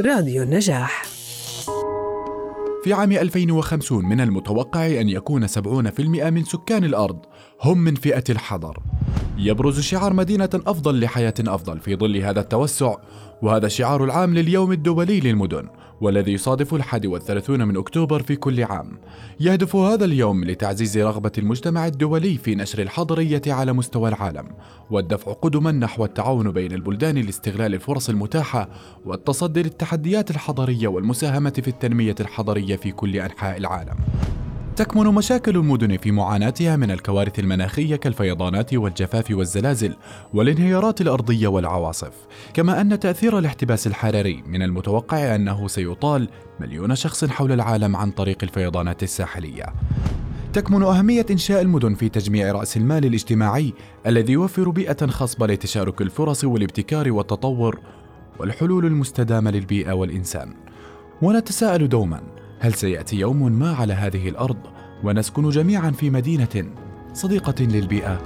راديو النجاح. في عام 2050 من المتوقع أن يكون 70% من سكان الأرض هم من فئة الحضر. يبرز شعار مدينة أفضل لحياة أفضل في ظل هذا التوسع وهذا الشعار العام لليوم الدولي للمدن والذي يصادف الحادي والثلاثون من أكتوبر في كل عام. يهدف هذا اليوم لتعزيز رغبة المجتمع الدولي في نشر الحضرية على مستوى العالم والدفع قدما نحو التعاون بين البلدان لاستغلال الفرص المتاحة والتصدي للتحديات الحضرية والمساهمة في التنمية الحضرية في كل أنحاء العالم. تكمن مشاكل المدن في معاناتها من الكوارث المناخية كالفيضانات والجفاف والزلازل والانهيارات الأرضية والعواصف، كما أن تأثير الاحتباس الحراري من المتوقع أنه سيطال مليون شخص حول العالم عن طريق الفيضانات الساحلية. تكمن أهمية إنشاء المدن في تجميع رأس المال الاجتماعي الذي يوفر بيئة خصبة لتشارك الفرص والابتكار والتطور والحلول المستدامة للبيئة والإنسان. ونتساءل دوما هل سيأتي يوم ما على هذه الأرض ونسكن جميعا في مدينة صديقة للبيئة.